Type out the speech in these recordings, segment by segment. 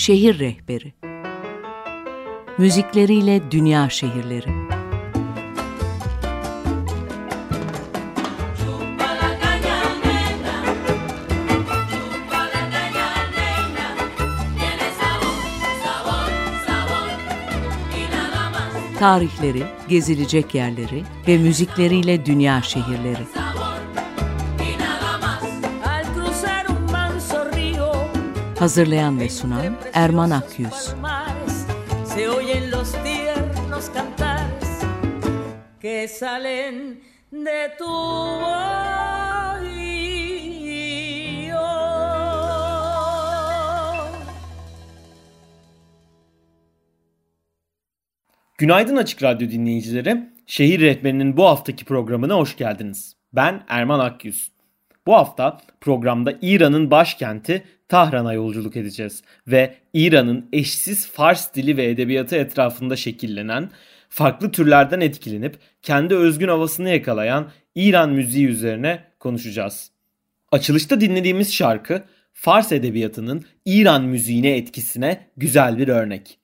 Şehir Rehberi Müzikleriyle Dünya Şehirleri Tarihleri, gezilecek yerleri ve müzikleriyle dünya şehirleri. Hazırlayan ve sunan Erman Akyüz. que salen de tu Günaydın Açık Radyo dinleyicileri. Şehir Rehberi'nin bu haftaki programına hoş geldiniz. Ben Erman Akyüz. Bu hafta programda İran'ın başkenti Tahran'a yolculuk edeceğiz ve İran'ın eşsiz Fars dili ve edebiyatı etrafında şekillenen, farklı türlerden etkilenip kendi özgün havasını yakalayan İran müziği üzerine konuşacağız. Açılışta dinlediğimiz şarkı Fars edebiyatının İran müziğine etkisine güzel bir örnek.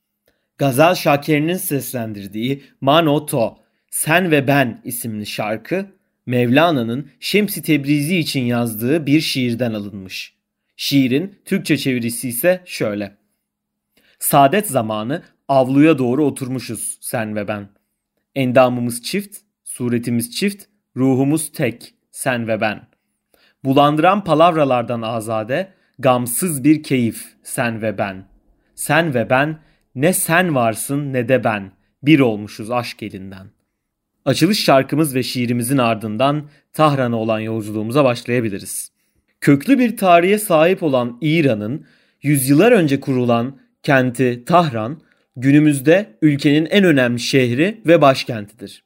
Gazal Şakir'in seslendirdiği Mano To, Sen ve Ben isimli şarkı Mevlana'nın Şems-i Tebrizi için yazdığı bir şiirden alınmış. Şiirin Türkçe çevirisi ise şöyle. Saadet zamanı avluya doğru oturmuşuz sen ve ben. Endamımız çift, suretimiz çift, ruhumuz tek sen ve ben. Bulandıran palavralardan azade, gamsız bir keyif sen ve ben. Sen ve ben ne sen varsın ne de ben. Bir olmuşuz aşk elinden. Açılış şarkımız ve şiirimizin ardından Tahran'a olan yolculuğumuza başlayabiliriz. Köklü bir tarihe sahip olan İran'ın yüzyıllar önce kurulan kenti Tahran günümüzde ülkenin en önemli şehri ve başkentidir.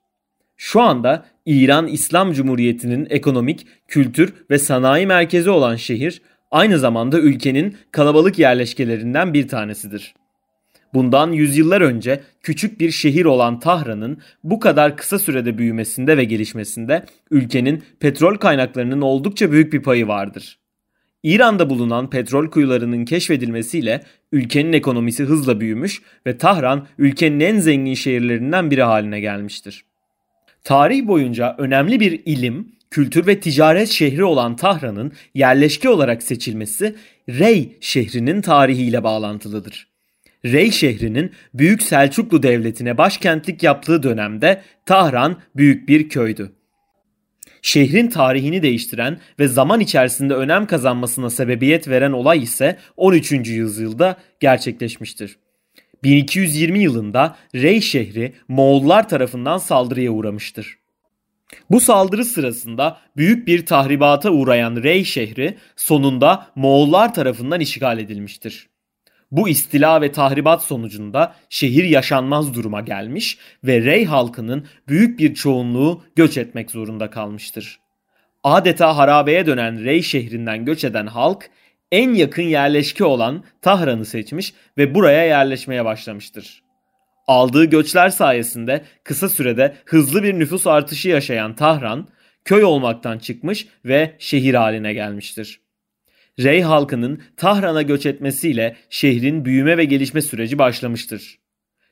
Şu anda İran İslam Cumhuriyeti'nin ekonomik, kültür ve sanayi merkezi olan şehir aynı zamanda ülkenin kalabalık yerleşkelerinden bir tanesidir. Bundan yüzyıllar önce küçük bir şehir olan Tahran'ın bu kadar kısa sürede büyümesinde ve gelişmesinde ülkenin petrol kaynaklarının oldukça büyük bir payı vardır. İran'da bulunan petrol kuyularının keşfedilmesiyle ülkenin ekonomisi hızla büyümüş ve Tahran ülkenin en zengin şehirlerinden biri haline gelmiştir. Tarih boyunca önemli bir ilim, kültür ve ticaret şehri olan Tahran'ın yerleşke olarak seçilmesi Rey şehrinin tarihiyle bağlantılıdır. Rey şehrinin Büyük Selçuklu Devleti'ne başkentlik yaptığı dönemde Tahran büyük bir köydü. Şehrin tarihini değiştiren ve zaman içerisinde önem kazanmasına sebebiyet veren olay ise 13. yüzyılda gerçekleşmiştir. 1220 yılında Rey şehri Moğollar tarafından saldırıya uğramıştır. Bu saldırı sırasında büyük bir tahribata uğrayan Rey şehri sonunda Moğollar tarafından işgal edilmiştir. Bu istila ve tahribat sonucunda şehir yaşanmaz duruma gelmiş ve Rey halkının büyük bir çoğunluğu göç etmek zorunda kalmıştır. Adeta harabeye dönen Rey şehrinden göç eden halk en yakın yerleşke olan Tahran'ı seçmiş ve buraya yerleşmeye başlamıştır. Aldığı göçler sayesinde kısa sürede hızlı bir nüfus artışı yaşayan Tahran, köy olmaktan çıkmış ve şehir haline gelmiştir. Rey halkının Tahran'a göç etmesiyle şehrin büyüme ve gelişme süreci başlamıştır.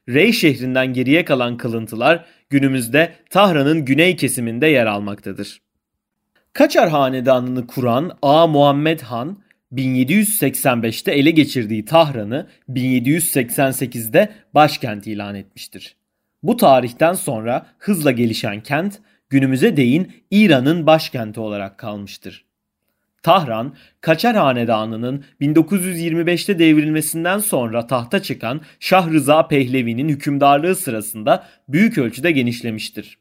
Rey şehrinden geriye kalan kalıntılar günümüzde Tahran'ın güney kesiminde yer almaktadır. Kaçar Hanedanı'nı kuran A. Muhammed Han, 1785'te ele geçirdiği Tahran'ı 1788'de başkent ilan etmiştir. Bu tarihten sonra hızla gelişen kent günümüze değin İran'ın başkenti olarak kalmıştır. Tahran, Kaçar Hanedanı'nın 1925'te devrilmesinden sonra tahta çıkan Şah Rıza Pehlevi'nin hükümdarlığı sırasında büyük ölçüde genişlemiştir.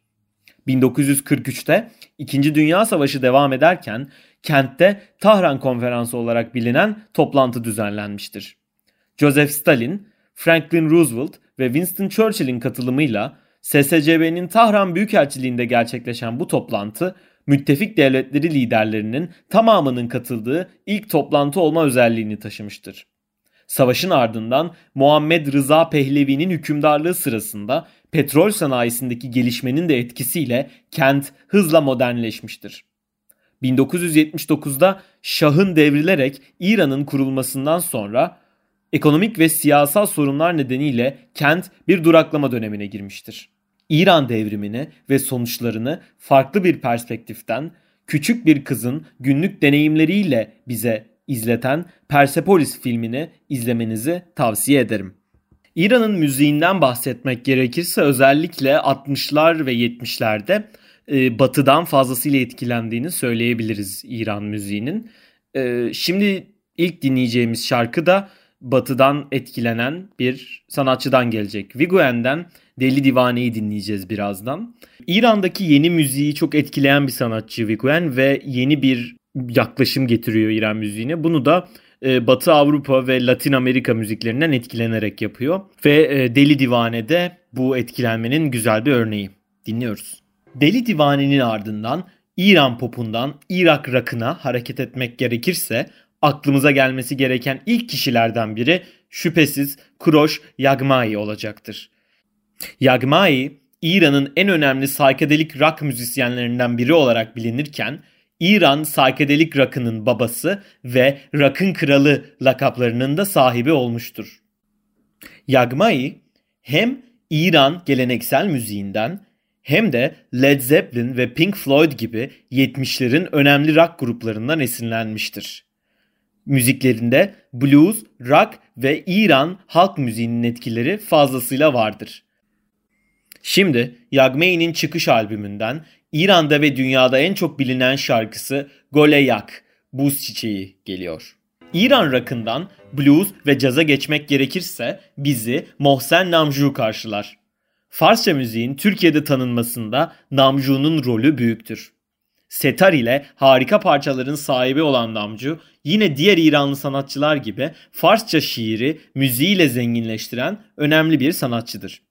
1943'te İkinci Dünya Savaşı devam ederken kentte Tahran Konferansı olarak bilinen toplantı düzenlenmiştir. Joseph Stalin, Franklin Roosevelt ve Winston Churchill'in katılımıyla SSCB'nin Tahran Büyükelçiliğinde gerçekleşen bu toplantı müttefik devletleri liderlerinin tamamının katıldığı ilk toplantı olma özelliğini taşımıştır. Savaşın ardından Muhammed Rıza Pehlevi'nin hükümdarlığı sırasında petrol sanayisindeki gelişmenin de etkisiyle kent hızla modernleşmiştir. 1979'da Şah'ın devrilerek İran'ın kurulmasından sonra Ekonomik ve siyasal sorunlar nedeniyle kent bir duraklama dönemine girmiştir. İran devrimini ve sonuçlarını farklı bir perspektiften küçük bir kızın günlük deneyimleriyle bize izleten Persepolis filmini izlemenizi tavsiye ederim. İran'ın müziğinden bahsetmek gerekirse özellikle 60'lar ve 70'lerde e, batıdan fazlasıyla etkilendiğini söyleyebiliriz İran müziğinin. E, şimdi ilk dinleyeceğimiz şarkı da batıdan etkilenen bir sanatçıdan gelecek. Viguen'den Deli Divane'yi dinleyeceğiz birazdan. İran'daki yeni müziği çok etkileyen bir sanatçı Viguen ve yeni bir yaklaşım getiriyor İran müziğine. Bunu da e, Batı Avrupa ve Latin Amerika müziklerinden etkilenerek yapıyor. Ve e, Deli Divane de bu etkilenmenin güzel bir örneği. Dinliyoruz. Deli Divane'nin ardından İran popundan Irak rakına hareket etmek gerekirse aklımıza gelmesi gereken ilk kişilerden biri şüphesiz Kuroş Yagmai olacaktır. Yagmai, İran'ın en önemli psychedelic rock müzisyenlerinden biri olarak bilinirken İran psychedelic rock'ının babası ve rock'ın kralı lakaplarının da sahibi olmuştur. Yagmai hem İran geleneksel müziğinden hem de Led Zeppelin ve Pink Floyd gibi 70'lerin önemli rock gruplarından esinlenmiştir. Müziklerinde blues, rock ve İran halk müziğinin etkileri fazlasıyla vardır. Şimdi Yagmei'nin çıkış albümünden İran'da ve dünyada en çok bilinen şarkısı Gole Yak, Buz Çiçeği geliyor. İran rakından blues ve caza geçmek gerekirse bizi Mohsen Namju karşılar. Farsça müziğin Türkiye'de tanınmasında Namju'nun rolü büyüktür. Setar ile harika parçaların sahibi olan Namju yine diğer İranlı sanatçılar gibi Farsça şiiri müziğiyle zenginleştiren önemli bir sanatçıdır.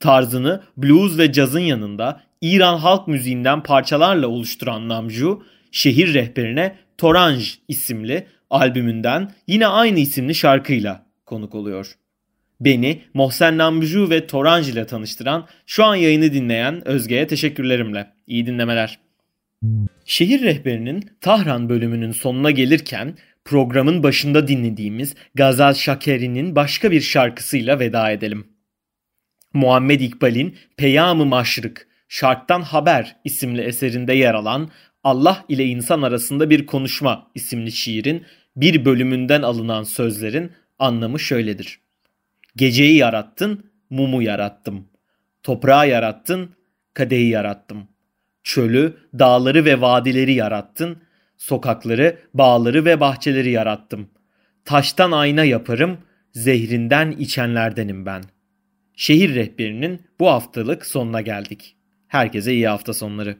Tarzını blues ve cazın yanında İran halk müziğinden parçalarla oluşturan Namju, şehir rehberine Toranj isimli albümünden yine aynı isimli şarkıyla konuk oluyor. Beni Mohsen Namju ve Toranj ile tanıştıran şu an yayını dinleyen Özge'ye teşekkürlerimle. İyi dinlemeler. Şehir rehberinin Tahran bölümünün sonuna gelirken programın başında dinlediğimiz Gazal Şakeri'nin başka bir şarkısıyla veda edelim. Muhammed İkbal'in Peyam-ı Maşrık, Şarktan Haber isimli eserinde yer alan Allah ile insan arasında bir konuşma isimli şiirin bir bölümünden alınan sözlerin anlamı şöyledir. Geceyi yarattın, mumu yarattım. Toprağı yarattın, kadehi yarattım. Çölü, dağları ve vadileri yarattın. Sokakları, bağları ve bahçeleri yarattım. Taştan ayna yaparım, zehrinden içenlerdenim ben. Şehir rehberinin bu haftalık sonuna geldik. Herkese iyi hafta sonları.